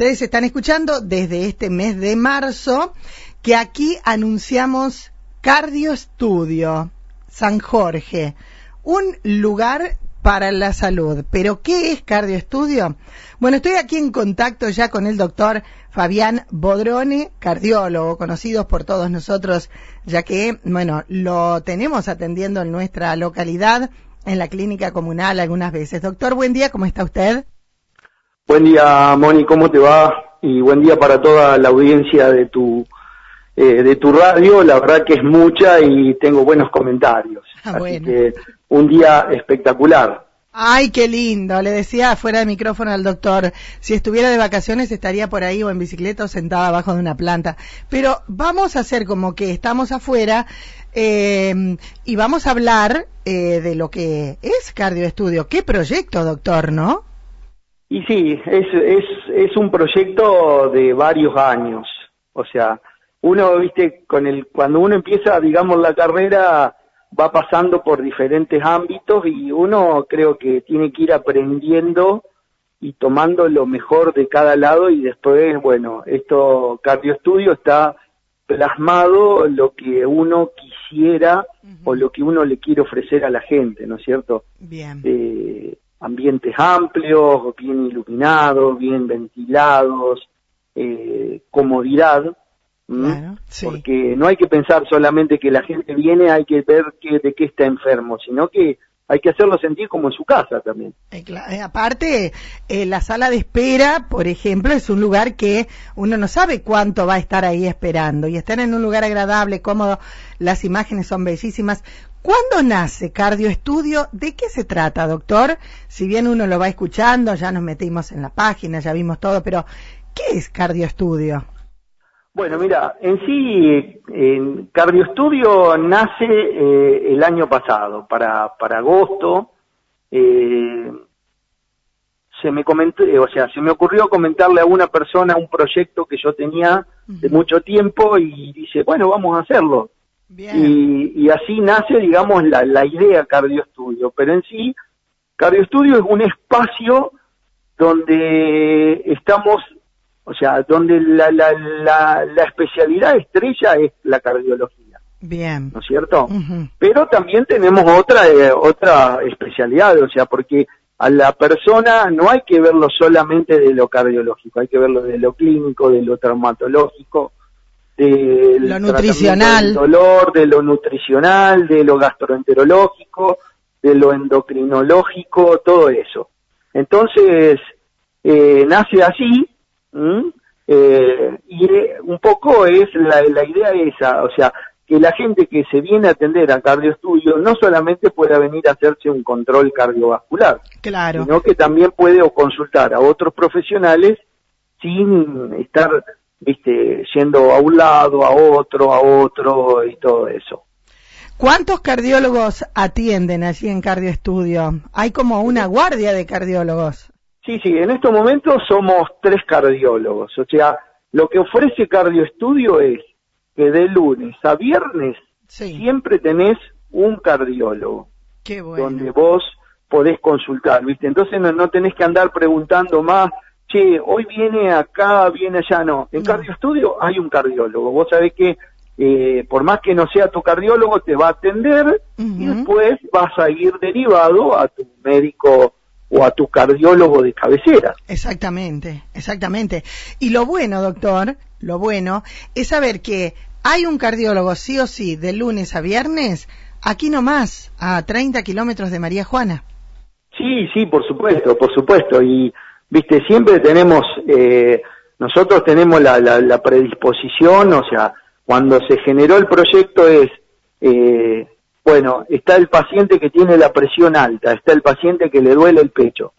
Ustedes están escuchando desde este mes de marzo que aquí anunciamos Cardio Estudio San Jorge, un lugar para la salud. Pero ¿qué es Cardio Estudio? Bueno, estoy aquí en contacto ya con el doctor Fabián Bodrone, cardiólogo, conocido por todos nosotros, ya que, bueno, lo tenemos atendiendo en nuestra localidad, en la clínica comunal algunas veces. Doctor, buen día, ¿cómo está usted? Buen día, Moni, ¿cómo te va? Y buen día para toda la audiencia de tu eh, de tu radio. La verdad que es mucha y tengo buenos comentarios. Ah, Así bueno. que un día espectacular. Ay, qué lindo. Le decía fuera de micrófono al doctor, si estuviera de vacaciones estaría por ahí o en bicicleta o sentada abajo de una planta. Pero vamos a hacer como que estamos afuera eh, y vamos a hablar eh, de lo que es cardioestudio. ¿Qué proyecto, doctor, no? Y sí, es, es, es un proyecto de varios años. O sea, uno, viste, con el, cuando uno empieza, digamos, la carrera, va pasando por diferentes ámbitos y uno creo que tiene que ir aprendiendo y tomando lo mejor de cada lado y después, bueno, esto cardioestudio está plasmado lo que uno quisiera o lo que uno le quiere ofrecer a la gente, ¿no es cierto? Bien. eh, ambientes amplios, bien iluminados, bien ventilados, eh, comodidad, porque no hay que pensar solamente que la gente viene, hay que ver que, de qué está enfermo, sino que hay que hacerlo sentir como en su casa también. Eh, eh, aparte, eh, la sala de espera, por ejemplo, es un lugar que uno no sabe cuánto va a estar ahí esperando y estar en un lugar agradable, cómodo, las imágenes son bellísimas. ¿Cuándo nace Cardio Estudio? ¿De qué se trata, doctor? Si bien uno lo va escuchando, ya nos metimos en la página, ya vimos todo, pero ¿qué es Cardio Estudio? Bueno, mira, en sí, en Cardio Estudio nace eh, el año pasado, para, para agosto. eh, se me comentó, o sea, se me ocurrió comentarle a una persona un proyecto que yo tenía de mucho tiempo y dice, bueno, vamos a hacerlo. Y, y así nace, digamos, la, la idea Cardio Estudio. Pero en sí, Cardio Estudio es un espacio donde estamos, o sea, donde la, la, la, la especialidad estrella es la cardiología, Bien. ¿no es cierto? Pero también tenemos otra, eh, otra especialidad, o sea, porque a la persona no hay que verlo solamente de lo cardiológico, hay que verlo de lo clínico, de lo traumatológico, del Lo nutricional. tratamiento del dolor, de lo nutricional, de lo gastroenterológico, de lo endocrinológico, todo eso. Entonces, eh, nace así. Eh, y eh, un poco es la, la idea esa, o sea, que la gente que se viene a atender a cardioestudio no solamente pueda venir a hacerse un control cardiovascular, Claro. sino que también puede o consultar a otros profesionales sin estar, viste, yendo a un lado, a otro, a otro y todo eso. ¿Cuántos cardiólogos atienden allí en Cardio Estudio? Hay como una guardia de cardiólogos. Sí, sí, en estos momentos somos tres cardiólogos, o sea, lo que ofrece Cardioestudio es que de lunes a viernes Sí. siempre tenés un cardiólogo Qué bueno. donde vos podés consultar, ¿viste? Entonces no, no tenés que andar preguntando más, che, hoy viene acá, viene allá, no. En No. Cardioestudio hay un cardiólogo, vos sabés que eh, por más que no sea tu cardiólogo, te va a atender y después vas a ir derivado a tu médico o a tu cardiólogo de cabecera. Exactamente, exactamente. Y lo bueno, doctor, lo bueno es saber que hay un cardiólogo sí o sí de lunes a viernes, aquí nomás, a 30 kilómetros de María Juana. Sí, sí, por supuesto, por supuesto. Y, viste, siempre tenemos, eh, nosotros tenemos la, la, la predisposición, o sea, cuando se generó el proyecto es, eh, bueno, está el paciente que tiene la presión alta, está el paciente que le duele el pecho.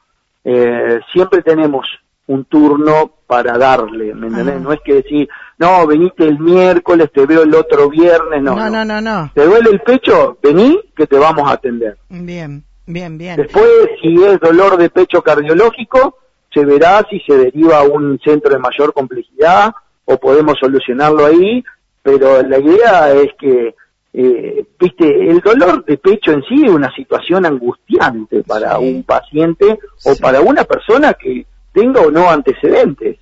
Eh, siempre tenemos un turno para darle, ¿me entendés? Ajá. No es que decir, no, venite el miércoles, te veo el otro viernes, no. no, no, no. no. ¿Te duele el pecho? Vení, que te vamos a atender. Bien, bien, bien. Después, si es dolor de pecho cardiológico, se verá si se deriva a un centro de mayor complejidad o podemos solucionarlo ahí, pero la idea es que, eh, viste, el dolor de pecho en sí es una situación angustiante para Sí. un paciente o Sí. para una persona que, tenga o no antecedentes.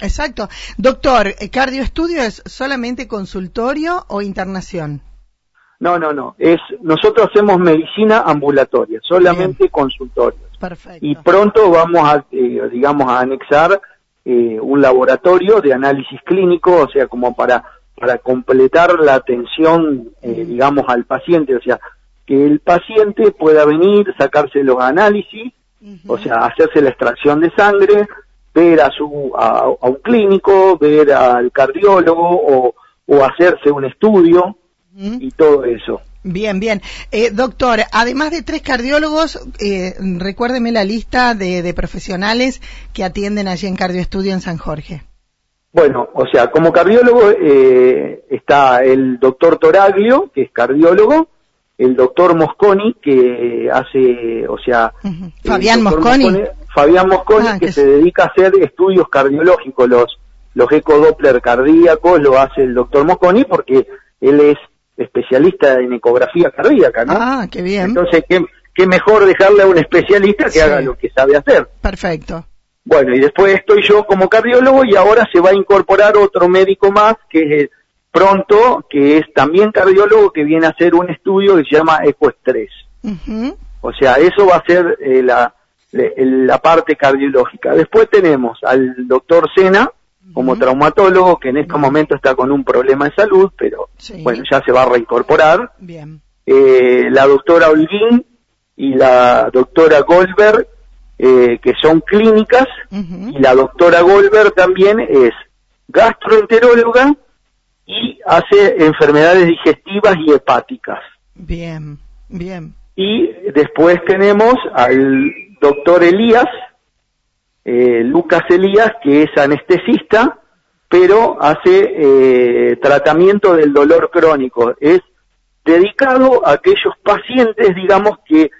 Exacto. Doctor, ¿eh, ¿cardioestudio es solamente consultorio o internación? No, no, no. Es, nosotros hacemos medicina ambulatoria, solamente consultorios. Perfecto. Y pronto vamos a, eh, digamos, a anexar eh, un laboratorio de análisis clínico, o sea, como para, para completar la atención, digamos, al paciente, o sea, que el paciente pueda venir, sacarse los análisis, o sea, hacerse la extracción de sangre, ver a, su, a, un clínico, ver al cardiólogo o, o hacerse un estudio y todo eso. Bien, bien. Eh, doctor, además de tres cardiólogos, eh, recuérdeme la lista de, de, profesionales que atienden allí en Cardioestudio en San Jorge. Bueno, o sea, como cardiólogo eh, está el doctor Toraglio, que es cardiólogo, el doctor Mosconi, que hace, o sea... Fabián Mosconi. Fabián Mosconi, ah, que, se dedica a hacer estudios cardiológicos, los, los ecodoppler cardíacos lo hace el doctor Mosconi porque él es especialista en ecografía cardíaca, ¿no? Ah, qué bien. Entonces, qué, qué mejor dejarle a un especialista que haga lo que sabe hacer. Perfecto. Bueno, y después estoy yo como cardiólogo y ahora se va a incorporar otro médico más, que es pronto, que es también cardiólogo, que viene a hacer un estudio que se llama ecoestrés. O sea, eso va a ser eh, la, la parte cardiológica. Después tenemos al doctor Sena, como traumatólogo, que en este momento está con un problema de salud, pero bueno, ya se va a reincorporar. Bien. Eh, la doctora Holguín y la doctora Goldberg, eh, que son clínicas, y la doctora Goldberg también es gastroenteróloga y hace enfermedades digestivas y hepáticas. Bien, bien. Y después tenemos al doctor Elías, eh, Lucas Elías, que es anestesista, pero hace eh, tratamiento del dolor crónico. Es dedicado a aquellos pacientes, digamos, que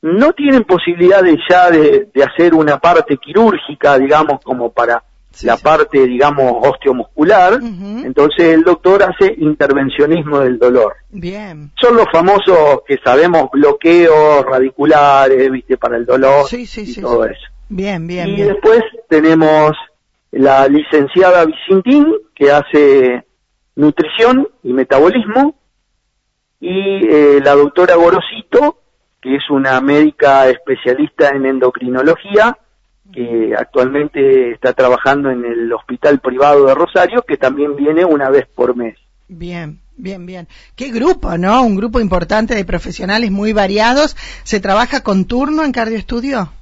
no tienen posibilidad de ya de hacer una parte quirúrgica, digamos, como para la parte, digamos, osteomuscular. Entonces el doctor hace intervencionismo del dolor. Bien. Son los famosos que sabemos bloqueos radiculares, viste, para el dolor y todo eso. Bien, bien. Y después tenemos la licenciada Vicintín, que hace nutrición y metabolismo, y eh, la doctora Gorosito, que es una médica especialista en endocrinología, que actualmente está trabajando en el hospital privado de Rosario, que también viene una vez por mes. Bien, bien, bien. Qué grupo, ¿no? Un grupo importante de profesionales muy variados. ¿Se trabaja con turno en cardioestudio?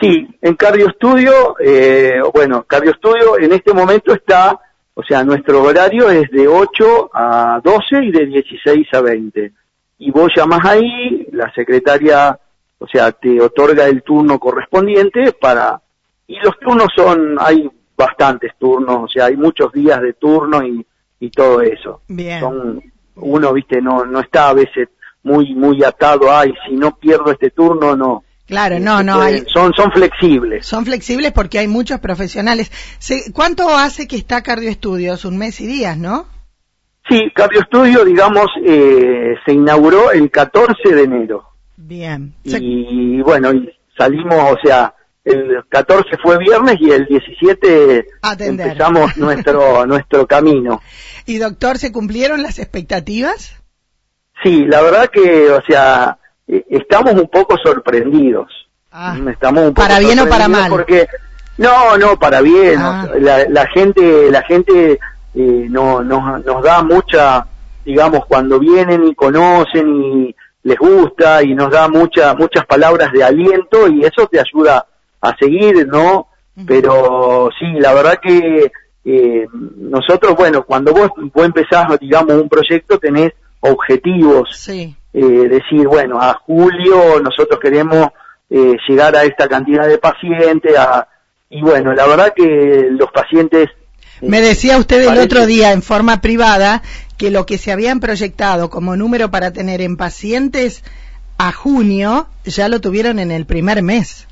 Sí, en cardioestudio, eh, bueno, cardioestudio en este momento está, o sea, nuestro horario es de 8 a 12 y de 16 a 20. Y vos llamás ahí, la secretaria o sea, te otorga el turno correspondiente para, y los turnos son, hay bastantes turnos, o sea, hay muchos días de turno y, y todo eso. Bien. Son, uno, viste, no, no está a veces muy, muy atado, ay, si no pierdo este turno, no. Claro, no, no. Hay, son, son flexibles. Son flexibles porque hay muchos profesionales. ¿Cuánto hace que está Cardio Estudios? Un mes y días, ¿no? Sí, Cardio Estudio, digamos, eh, se inauguró el 14 de enero. Bien. Y bueno, y salimos, o sea, el 14 fue viernes y el 17 empezamos nuestro nuestro camino. ¿Y doctor, se cumplieron las expectativas? Sí, la verdad que, o sea, e, estamos un poco sorprendidos. Ah, estamos ¿Para bien o para mal? Porque, no, no, para bien. Ah. la, gente, la gente eh, no, nos, nos da mucha, digamos, cuando vienen y conocen y les gusta y nos da muchas muchas palabras de aliento y eso te ayuda a seguir, ¿no? Pero sí, la verdad que eh, nosotros, bueno, cuando vos, vos empezás, digamos, un proyecto tenés objetivos. Sí. Eh, decir, bueno, a julio nosotros queremos eh, llegar a esta cantidad de pacientes, a, y bueno, la verdad que los pacientes me decía usted el otro día en forma privada que lo que se habían proyectado como número para tener en pacientes a junio ya lo tuvieron en el primer mes.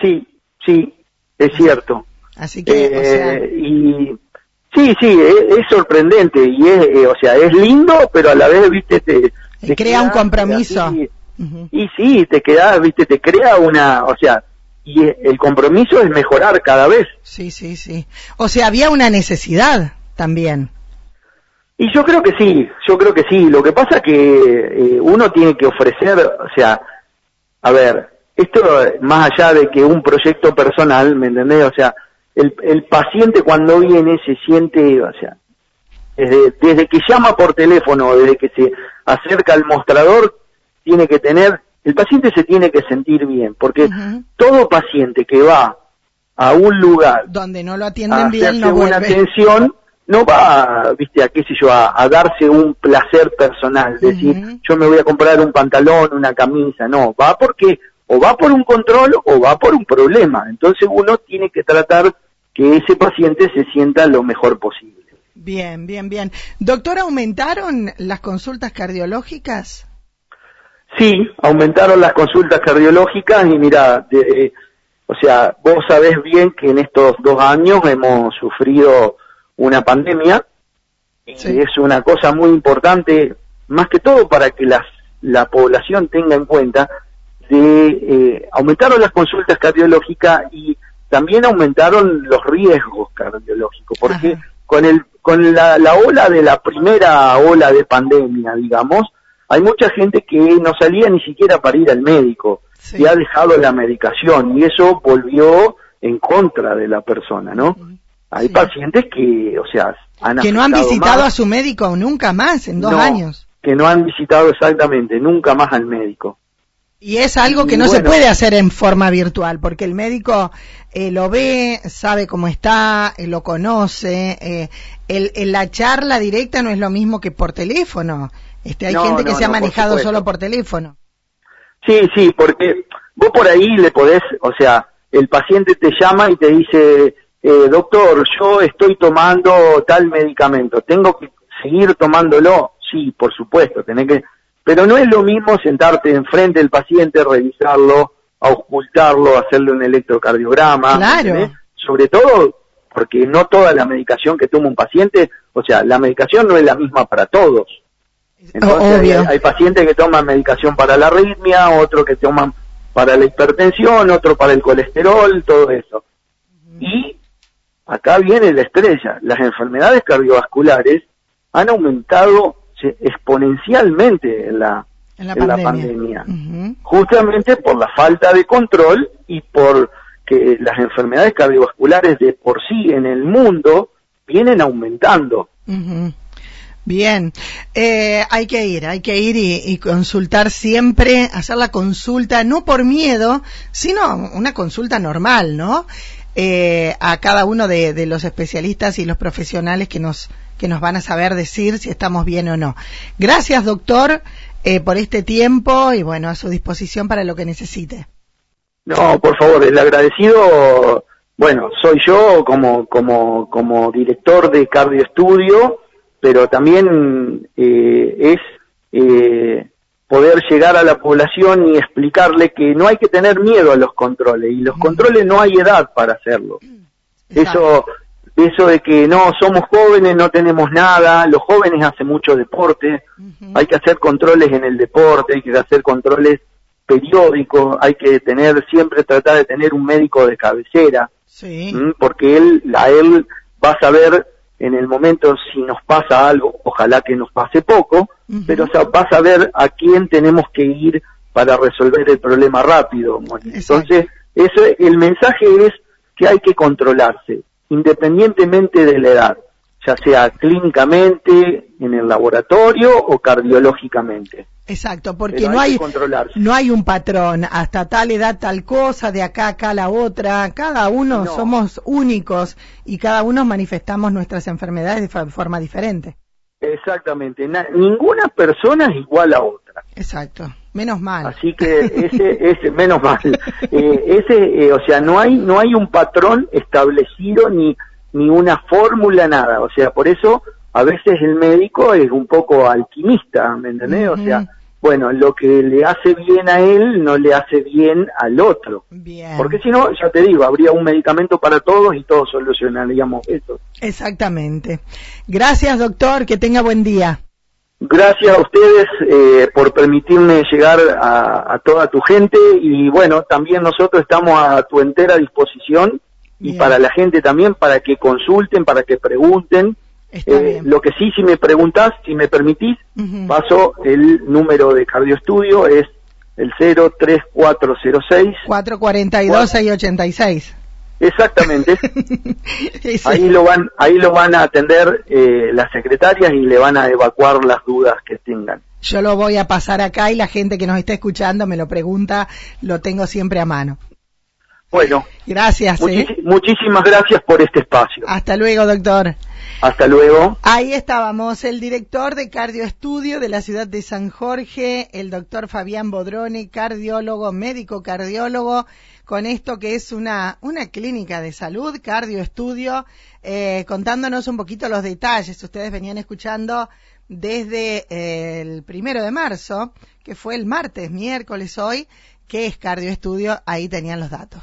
Sí, sí, es cierto. Así que, o sea... Eh, y sí, sí, es, sorprendente y es, eh, o sea, es lindo, pero a la vez, viste, te, crea un compromiso. Y sí, te queda, viste, te crea una, o sea, y el compromiso es mejorar cada vez. Sí, sí, sí. O sea, había una necesidad también. Y yo creo que sí, yo creo que sí. Lo que pasa que eh, uno tiene que ofrecer, o sea, a ver, esto más allá de que un proyecto personal, ¿me entendés? O sea, el, el paciente cuando viene se siente, o sea, desde, desde que llama por teléfono, desde que se acerca al mostrador, tiene que tener, el paciente se tiene que sentir bien, porque todo paciente que va a un lugar donde no lo atienden bien, no una atención, no va, viste, a qué sé yo, a, darse un placer personal, decir, yo me voy a comprar un pantalón, una camisa, no, va porque o va por un control o va por un problema. Entonces uno tiene que tratar que ese paciente se sienta lo mejor posible. Bien, bien, bien. Doctor, ¿aumentaron las consultas cardiológicas? Sí, aumentaron las consultas cardiológicas y mira, eh, o sea, vos sabés bien que en estos dos años hemos sufrido una pandemia y es una cosa muy importante, más que todo para que las, la población tenga en cuenta de eh, aumentaron las consultas cardiológicas y también aumentaron los riesgos cardiológicos, porque con el con la, la, ola de la primera ola de pandemia, digamos, hay mucha gente que no salía ni siquiera para ir al médico y ha dejado la medicación y eso volvió en contra de la persona, ¿no? Hay pacientes que, o sea, han que no han visitado a su médico nunca más en dos años. Que no han visitado exactamente nunca más al médico. Y es algo que no se puede hacer en forma virtual, porque el médico eh, lo ve, sabe cómo está, eh, lo conoce. Eh, el, la charla directa no es lo mismo que por teléfono. Este, hay gente que se ha manejado solo por teléfono. Sí, sí, porque vos por ahí le podés, o sea, el paciente te llama y te dice, eh, doctor, yo estoy tomando tal medicamento, ¿tengo que seguir tomándolo? Sí, por supuesto, tenés que... Pero no es lo mismo sentarte enfrente del paciente, revisarlo, auscultarlo, hacerle un electrocardiograma. Claro. Sobre todo porque no toda la medicación que toma un paciente, o sea, la medicación no es la misma para todos. Entonces hay, pacientes que toman medicación para la arritmia, otro que toman para la hipertensión, otro para el colesterol, todo eso. Y acá viene la estrella. Las enfermedades cardiovasculares han aumentado exponencialmente en la, en la pandemia, justamente por la falta de control y por que las enfermedades cardiovasculares de por sí en el mundo vienen aumentando. Bien, eh, hay que ir, hay que ir y, consultar siempre, hacer la consulta, no por miedo, sino una consulta normal, ¿no? Eh, a cada uno de, los especialistas y los profesionales que nos, que nos van a saber decir si estamos bien o no. Gracias, doctor, eh, por este tiempo y bueno, a su disposición para lo que necesite. No, por favor, el agradecido, bueno, soy yo como, como, como director de Cardio Estudio pero también eh, es eh, poder llegar a la población y explicarle que no hay que tener miedo a los controles y los controles no hay edad para hacerlo. Eso eso de que no somos jóvenes, no tenemos nada, los jóvenes hacen mucho deporte, hay que hacer controles en el deporte, hay que hacer controles periódicos, hay que tener siempre tratar de tener un médico de cabecera, porque él a él va a saber en el momento si nos pasa algo, ojalá que nos pase poco, pero o sea, vas a ver a quién tenemos que ir para resolver el problema rápido. Entonces, ese, el mensaje es que hay que controlarse, independientemente de la edad, ya sea clínicamente, en el laboratorio o cardiológicamente. Exacto, porque no hay, no hay un patrón, hasta tal edad tal cosa, de acá acá la otra, cada uno somos únicos y cada uno manifestamos nuestras enfermedades de forma diferente. Exactamente, ninguna persona es igual a otra. Exacto, menos mal. Así que ese, ese menos mal, eh, ese, eh, o sea, no hay, no hay un patrón establecido ni, ni una fórmula, nada, o sea, por eso a veces el médico es un poco alquimista, ¿me entendés? O sea, bueno, lo que le hace bien a él no le hace bien al otro. Porque si no, ya te digo, habría un medicamento para todos y todos solucionaríamos eso. Exactamente. Gracias, doctor. Que tenga buen día. Gracias a ustedes eh, por permitirme llegar a, a, toda tu gente y bueno, también nosotros estamos a tu entera disposición y Bien. para la gente también, para que consulten, para que pregunten. Eh, lo que sí, si me preguntás, si me permitís, paso el número de cardioestudio, es el 03406. 442 686. Exactamente. Sí, sí. Ahí lo van, ahí lo van a atender eh, las secretarias y le van a evacuar las dudas que tengan. Yo lo voy a pasar acá y la gente que nos está escuchando me lo pregunta, lo tengo siempre a mano. Bueno, Gracias. ¿eh? muchísimas gracias por este espacio. Hasta luego, doctor. Hasta luego. Ahí estábamos, el director de Cardioestudio de la ciudad de San Jorge, el doctor Fabián Bodrone, cardiólogo, médico cardiólogo, con esto que es una, una clínica de salud, Cardioestudio, eh, contándonos un poquito los detalles. Ustedes venían escuchando desde eh, el primero de marzo, que fue el martes, miércoles hoy, que es Cardioestudio, ahí tenían los datos.